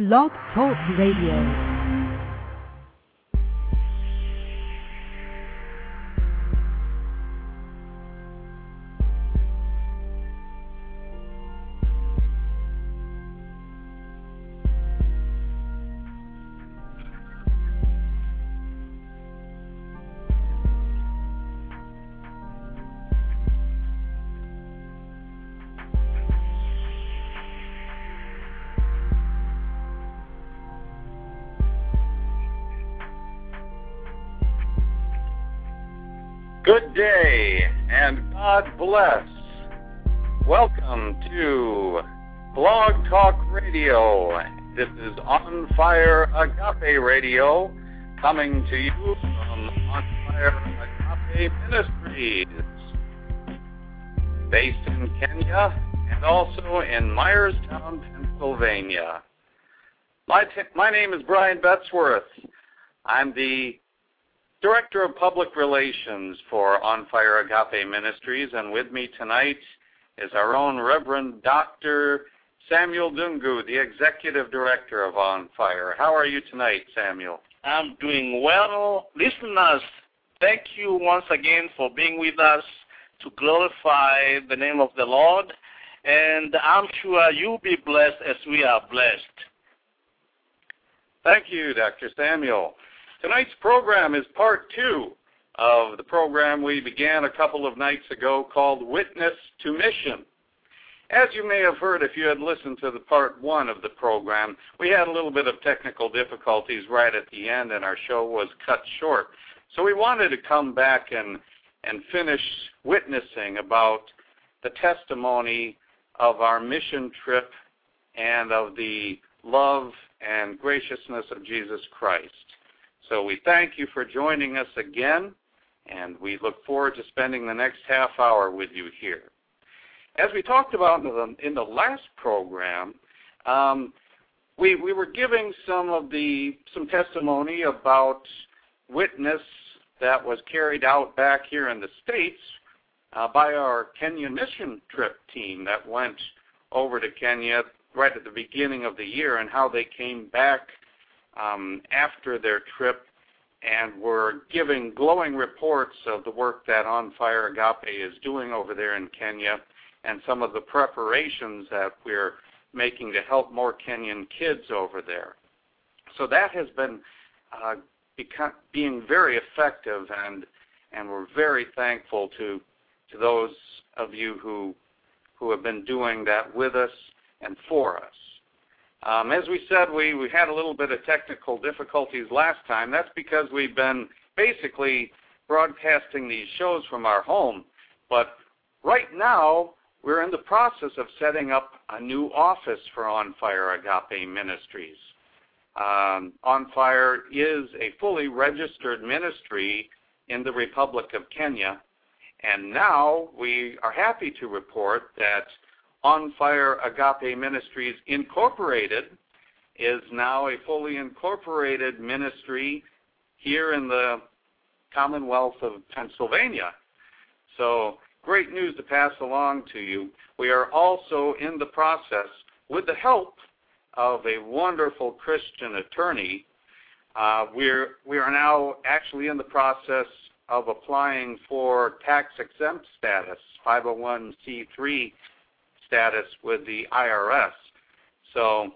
Blog Talk Radio. Day and God bless. Welcome to Blog Talk Radio. This is On Fire Agape Radio coming to you from On Fire Agape Ministries, based in Kenya and also in Myerstown, Pennsylvania. My, t- my name is Brian Betzworth. I'm the Director of Public Relations for On Fire Agape Ministries, and with me tonight is our own Reverend Dr. Samuel Dungu, the Executive Director of On Fire. How are you tonight, Samuel? I'm doing well. Listeners, thank you once again for being with us to glorify the name of the Lord, and I'm sure you'll be blessed as we are blessed. Thank you, Dr. Samuel. Tonight's program is part two of the program we began a couple of nights ago called Witness to Mission. As you may have heard if you had listened to the part one of the program, we had a little bit of technical difficulties right at the end and our show was cut short. So we wanted to come back and, and finish witnessing about the testimony of our mission trip and of the love and graciousness of Jesus Christ. So we thank you for joining us again, and we look forward to spending the next half hour with you here. As we talked about in the, last program, um, we, we were giving some of the some testimony about witness that was carried out back here in the states uh, by our Kenya mission trip team that went over to Kenya right at the beginning of the year and how they came back um, after their trip and were giving glowing reports of the work that On Fire Agape is doing over there in Kenya and some of the preparations that we're making to help more Kenyan kids over there. So that has been uh, become, being very effective, and and we're very thankful to to those of you who who have been doing that with us and for us. Um, as we said, we, had a little bit of technical difficulties last time. That's because we've been basically broadcasting these shows from our home. But right now, we're in the process of setting up a new office for On Fire Agape Ministries. Um, On Fire is a fully registered ministry in the Republic of Kenya. And now we are happy to report that on Fire Agape Ministries Incorporated is now a fully incorporated ministry here in the Commonwealth of Pennsylvania. So, great news to pass along to you. We are also in the process, with the help of a wonderful Christian attorney, uh, we're, we are now actually in the process of applying for tax exempt status, 501c3 status with the IRS. So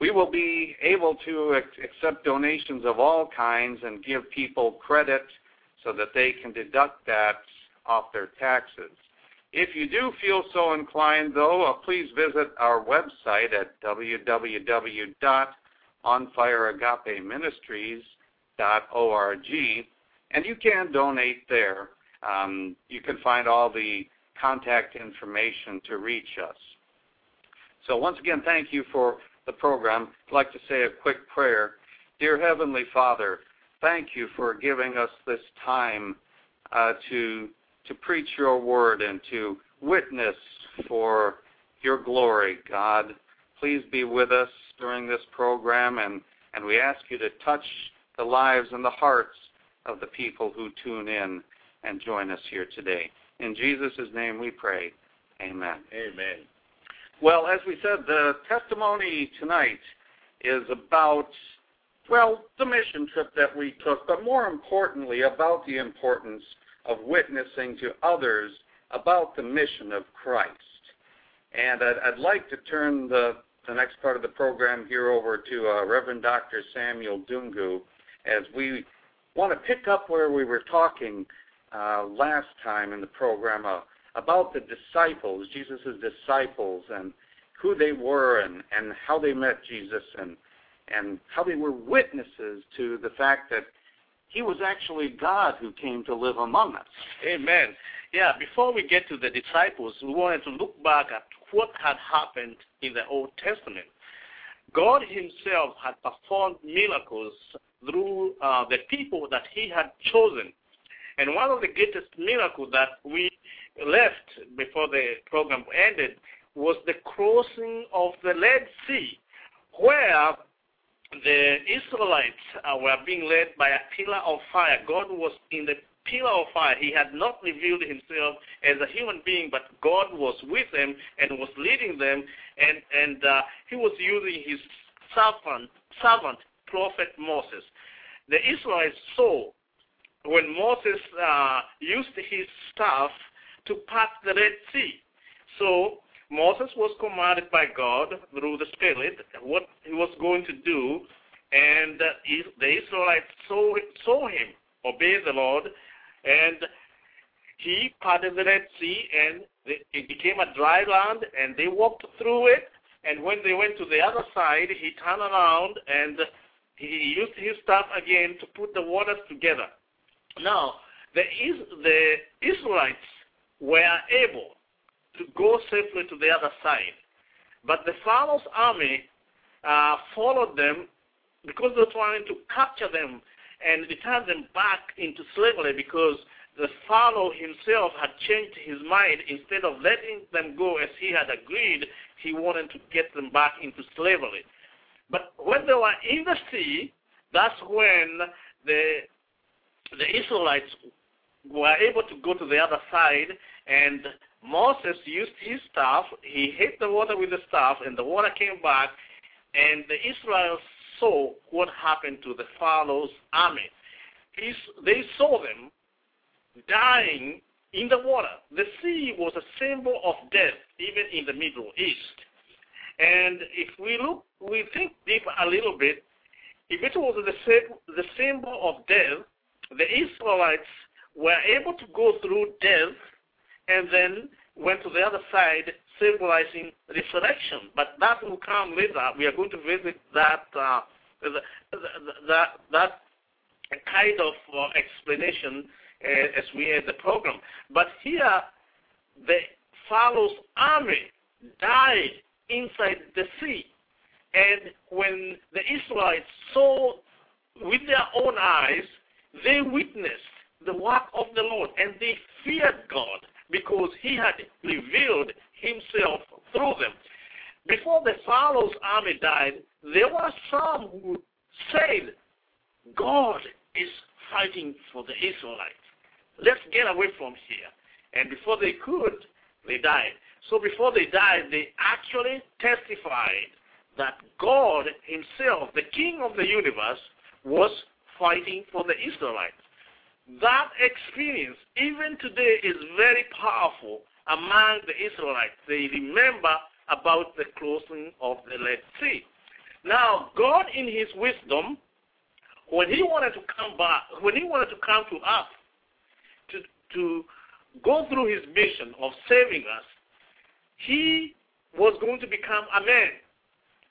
we will be able to accept donations of all kinds and give people credit so that they can deduct that off their taxes. If you do feel so inclined, though, uh, please visit our website at www.onfireagapeministries.org, and you can donate there. Um, you can find all the contact information to reach us. So once again, thank you for the program. I'd like to say a quick prayer. Dear Heavenly Father, thank you for giving us this time uh, to to preach your word and to witness for your glory, God. Please be with us during this program, and, and we ask you to touch the lives and the hearts of the people who tune in and join us here today. In Jesus' name we pray. Amen. Amen. Well, as we said, the testimony tonight is about, well, the mission trip that we took, but more importantly, about the importance of witnessing to others about the mission of Christ. And I'd, I'd like to turn the, the next part of the program here over to uh, Reverend Dr. Samuel Dungu as we want to pick up where we were talking last time in the program uh, about the disciples, Jesus' disciples, and who they were and, and how they met Jesus and, and how they were witnesses to the fact that he was actually God who came to live among us. Amen. Yeah, before we get to the disciples, we wanted to look back at what had happened in the Old Testament. God himself had performed miracles through uh, the people that he had chosen. And one of the greatest miracles that we left before the program ended was the crossing of the Red Sea, where the Israelites uh, were being led by a pillar of fire. God was in the pillar of fire. He had not revealed himself as a human being, but God was with them and was leading them, and and uh, he was using his servant, servant prophet Moses. The Israelites saw when Moses uh, used his staff to part the Red Sea. So Moses was commanded by God through the Spirit what he was going to do, and uh, the Israelites saw, saw him obey the Lord, and he parted the Red Sea, and it became a dry land, and they walked through it. And when they went to the other side, he turned around and he used his staff again to put the waters together. Now, the, the Israelites were able to go safely to the other side. But the Pharaoh's army uh, followed them because they were trying to capture them and return them back into slavery because the Pharaoh himself had changed his mind. Instead of letting them go as he had agreed, he wanted to get them back into slavery. But when they were in the sea, that's when the the Israelites were able to go to the other side, and Moses used his staff. He hit the water with the staff, and the water came back, and the Israelites saw what happened to the Pharaoh's army. They saw them dying in the water. The sea was a symbol of death, even in the Middle East. And if we look, we think deep a little bit, if it was the, the symbol of death, the Israelites were able to go through death and then went to the other side, symbolizing resurrection. But that will come later. We are going to visit that uh, that that kind of uh, explanation uh, as we end the program. But here, the Pharaoh's army died inside the sea. And when the Israelites saw with their own eyes, they witnessed the work of the Lord and they feared God because he had revealed himself through them. Before the Pharaoh's army died, there were some who said, God is fighting for the Israelites. Let's get away from here. And before they could, they died. So before they died, they actually testified that God himself, the king of the universe, was fighting for the Israelites. That experience, even today, is very powerful among the Israelites. They remember about the crossing of the Red Sea. Now, God, in His wisdom, when He wanted to come back, when He wanted to come to us to, to go through His mission of saving us, He was going to become a man.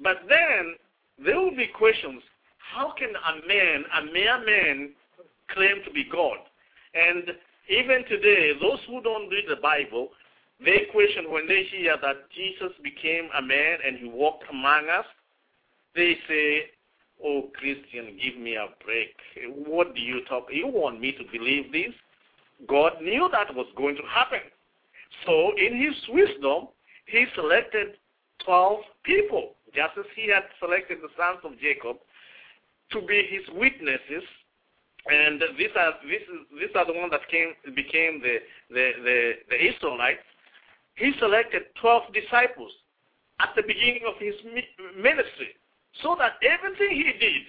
But then there will be questions. How can a man, a mere man, claim to be God? And even today, those who don't read the Bible, they question when they hear that Jesus became a man and he walked among us, they say, oh, Christian, give me a break. What do you talk? You want me to believe this? God knew that was going to happen. So in his wisdom, he selected 12 people, just as he had selected the sons of Jacob to be his witnesses. And these are, this is, these are the ones that came, became the, the, the, the Israelites he selected 12 disciples at the beginning of his ministry. so that everything he did,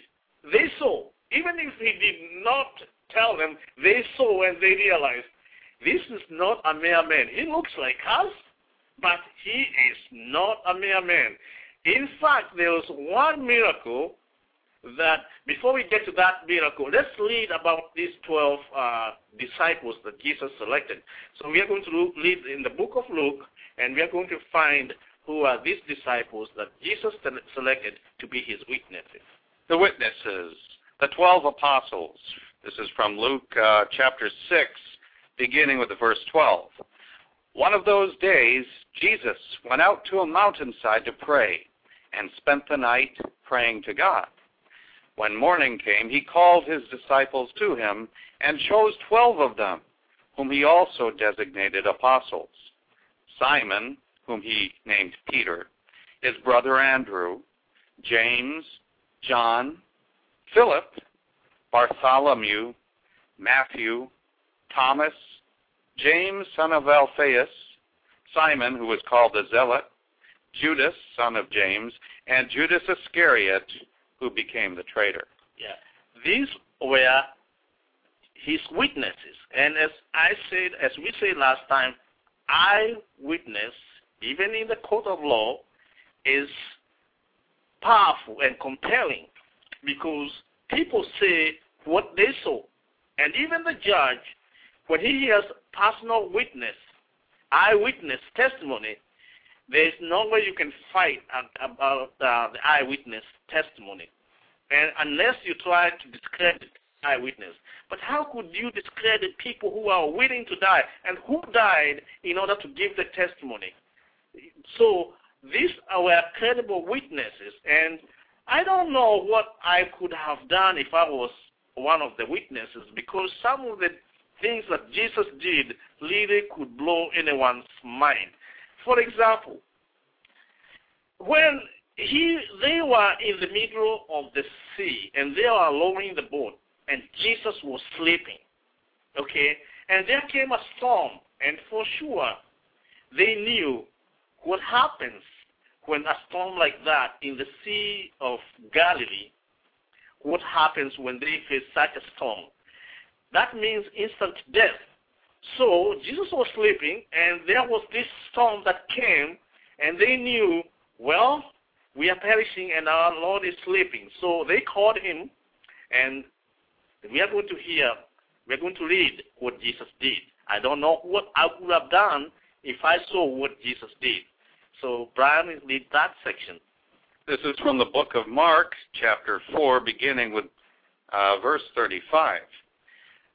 they saw. Even if he did not tell them, they saw and they realized this is not a mere man. He looks like us, but he is not a mere man. In fact, there was one miracle that before we get to that miracle, let's read about these 12 uh, disciples that Jesus selected. So we are going to read in the book of Luke, and we are going to find who are these disciples that Jesus selected to be his witnesses. The witnesses, the 12 apostles. This is from Luke uh, chapter 6, beginning with the verse 12. One of those days, Jesus went out to a mountainside to pray and spent the night praying to God. When morning came, he called his disciples to him and chose twelve of them, whom he also designated apostles. Simon, whom he named Peter, his brother Andrew, James, John, Philip, Bartholomew, Matthew, Thomas, James, son of Alphaeus, Simon, who was called the Zealot, Judas, son of James, and Judas Iscariot, who became the traitor. Yeah. These were his witnesses. And as I said, as we said last time, eyewitness, even in the court of law, is powerful and compelling because people say what they saw. And even the judge, when he hears personal witness, eyewitness testimony, there is no way you can fight about uh, the eyewitness testimony, and unless you try to discredit eyewitness. But how could you discredit people who are willing to die and who died in order to give the testimony? So these were credible witnesses, and I don't know what I could have done if I was one of the witnesses, because some of the things that Jesus did really could blow anyone's mind. For example, when he they were in the middle of the sea and they were lowering the boat and Jesus was sleeping. Okay? And there came a storm and for sure they knew what happens when a storm like that in the Sea of Galilee, what happens when they face such a storm. That means instant death. So Jesus was sleeping, and there was this storm that came, and they knew, well, we are perishing and our Lord is sleeping. So they called him, and we are going to hear, we are going to read what Jesus did. I don't know what I would have done if I saw what Jesus did. So Brian, read that section. This is from the book of Mark, chapter 4, beginning with uh, verse 35.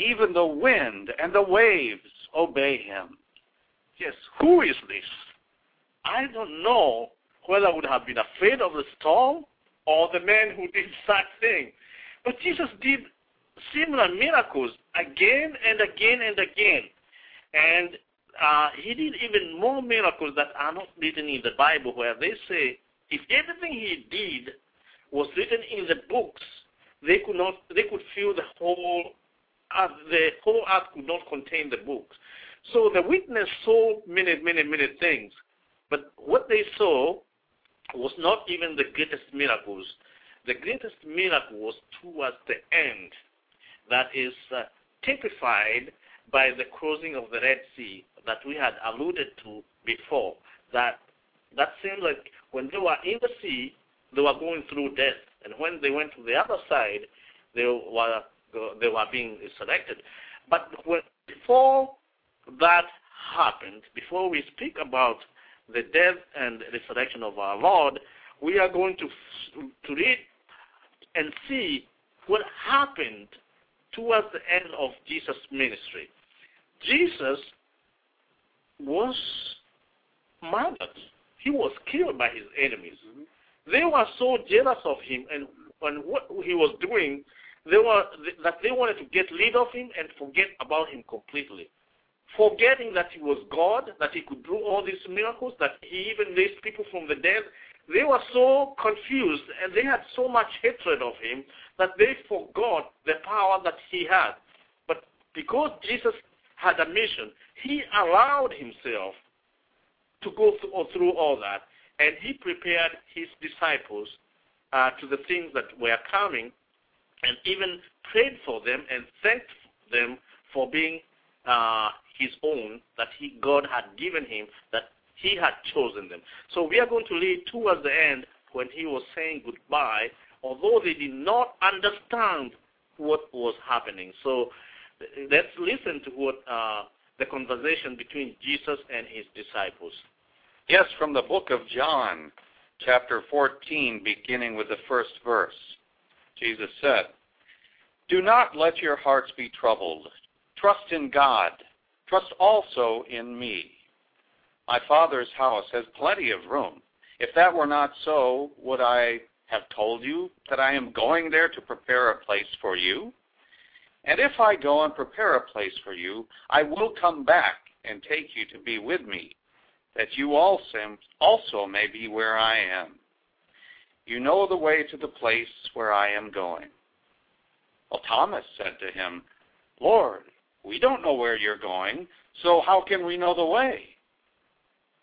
Even the wind and the waves obey him. Yes, who is this? I don't know whether I would have been afraid of the storm or the man who did such thing. But Jesus did similar miracles again and again and again. And uh, he did even more miracles that are not written in the Bible where they say if everything he did was written in the books, they could not they could fill the whole the whole earth could not contain the books. So the witness saw many, many, many things. But what they saw was not even the greatest miracles. The greatest miracle was towards the end. That is uh, typified by the crossing of the Red Sea that we had alluded to before. That that seemed like when they were in the sea, they were going through death. And when they went to the other side, they were they were being selected. But before that happened, before we speak about the death and resurrection of our Lord, we are going to to read and see what happened towards the end of Jesus' ministry. Jesus was murdered. He was killed by his enemies. Mm-hmm. They were so jealous of him and, and what he was doing, they were that they wanted to get rid of him and forget about him completely. Forgetting that he was God, that he could do all these miracles, that he even raised people from the dead. They were so confused and they had so much hatred of him that they forgot the power that he had. But because Jesus had a mission, he allowed himself to go through all that, and he prepared his disciples uh, to the things that were coming, and even prayed for them and thanked them for being uh, his own that he God had given him, that he had chosen them. So we are going to read towards the end when he was saying goodbye, although they did not understand what was happening. So let's listen to what uh, the conversation between Jesus and his disciples. Yes, from the book of John, chapter 14, beginning with the first verse. Jesus said, Do not let your hearts be troubled. Trust in God. Trust also in me. My Father's house has plenty of room. If that were not so, would I have told you that I am going there to prepare a place for you? And if I go and prepare a place for you, I will come back and take you to be with me, that you also, also may be where I am. You know the way to the place where I am going. Well, Thomas said to him, Lord, we don't know where you're going, so how can we know the way?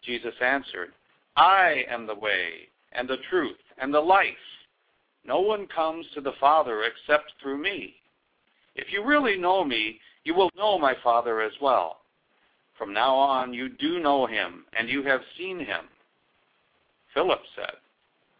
Jesus answered, I am the way, and the truth, and the life. No one comes to the Father except through me. If you really know me, you will know my Father as well. From now on, you do know him, and you have seen him. Philip said,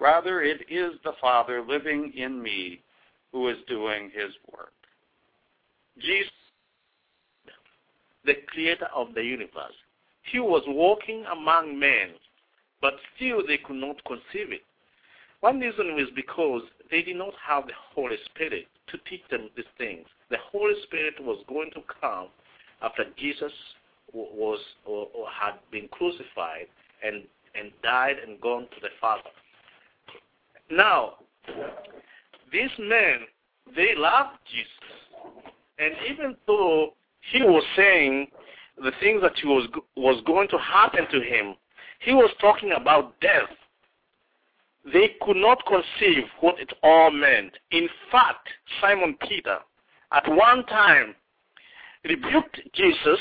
Rather, it is the Father living in me who is doing his work. Jesus, the creator of the universe, he was walking among men, but still they could not conceive it. One reason was because they did not have the Holy Spirit to teach them these things. The Holy Spirit was going to come after Jesus was or, or had been crucified and and died and gone to the Father. Now, these men they loved Jesus, and even though he was saying the things that was was going to happen to him, he was talking about death they could not conceive what it all meant. In fact, Simon Peter at one time rebuked Jesus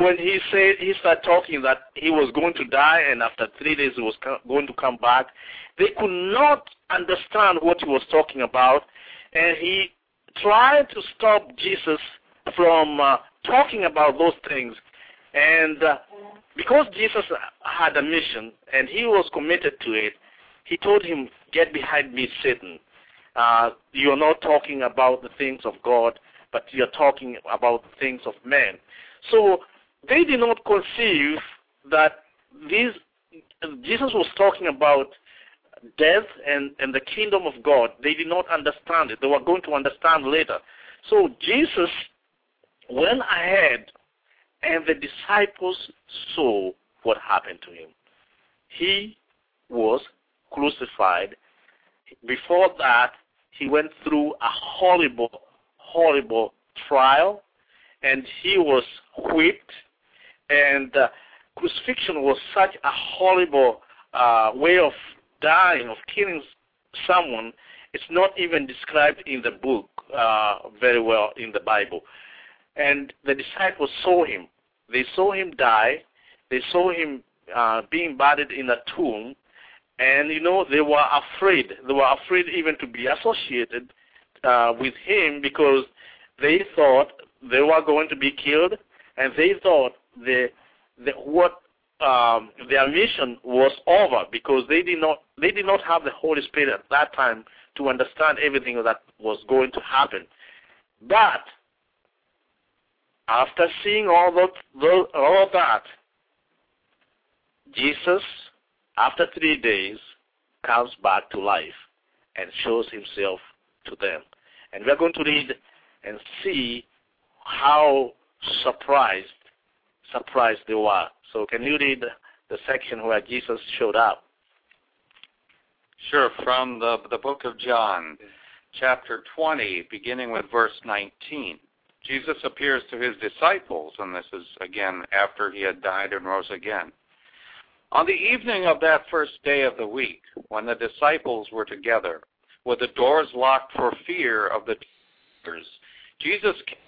when he said he started talking that he was going to die and after three days he was going to come back. They could not understand what he was talking about, and he tried to stop Jesus from uh, talking about those things. And uh, because Jesus had a mission and he was committed to it, he told him, Get behind me, Satan. Uh, you're not talking about the things of God, but you're talking about the things of men. So they did not conceive that these, Jesus was talking about death and, and the kingdom of God. They did not understand it. They were going to understand later. So Jesus went ahead and the disciples saw what happened to him. He was crucified. Before that, he went through a horrible, horrible trial, and he was whipped. And uh, crucifixion was such a horrible uh, way of dying, of killing someone. it's not even described in the book uh, very well in the Bible. And the disciples saw him. They saw him die. They saw him uh, being buried in a tomb. And, you know, they were afraid. They were afraid even to be associated uh, with him because they thought they were going to be killed and they thought the, the, what um, their mission was over because they did not they did not have the Holy Spirit at that time to understand everything that was going to happen. But after seeing all that, all of that, Jesus, after three days, comes back to life and shows himself to them. And we're going to read and see how surprised surprised they were. So can you read the section where Jesus showed up? Sure, from the, the book of John, chapter 20, beginning with verse 19. Jesus appears to his disciples, and this is again after he had died and rose again. On the evening of that first day of the week, when the disciples were together, with the doors locked for fear of the teachers, Jesus came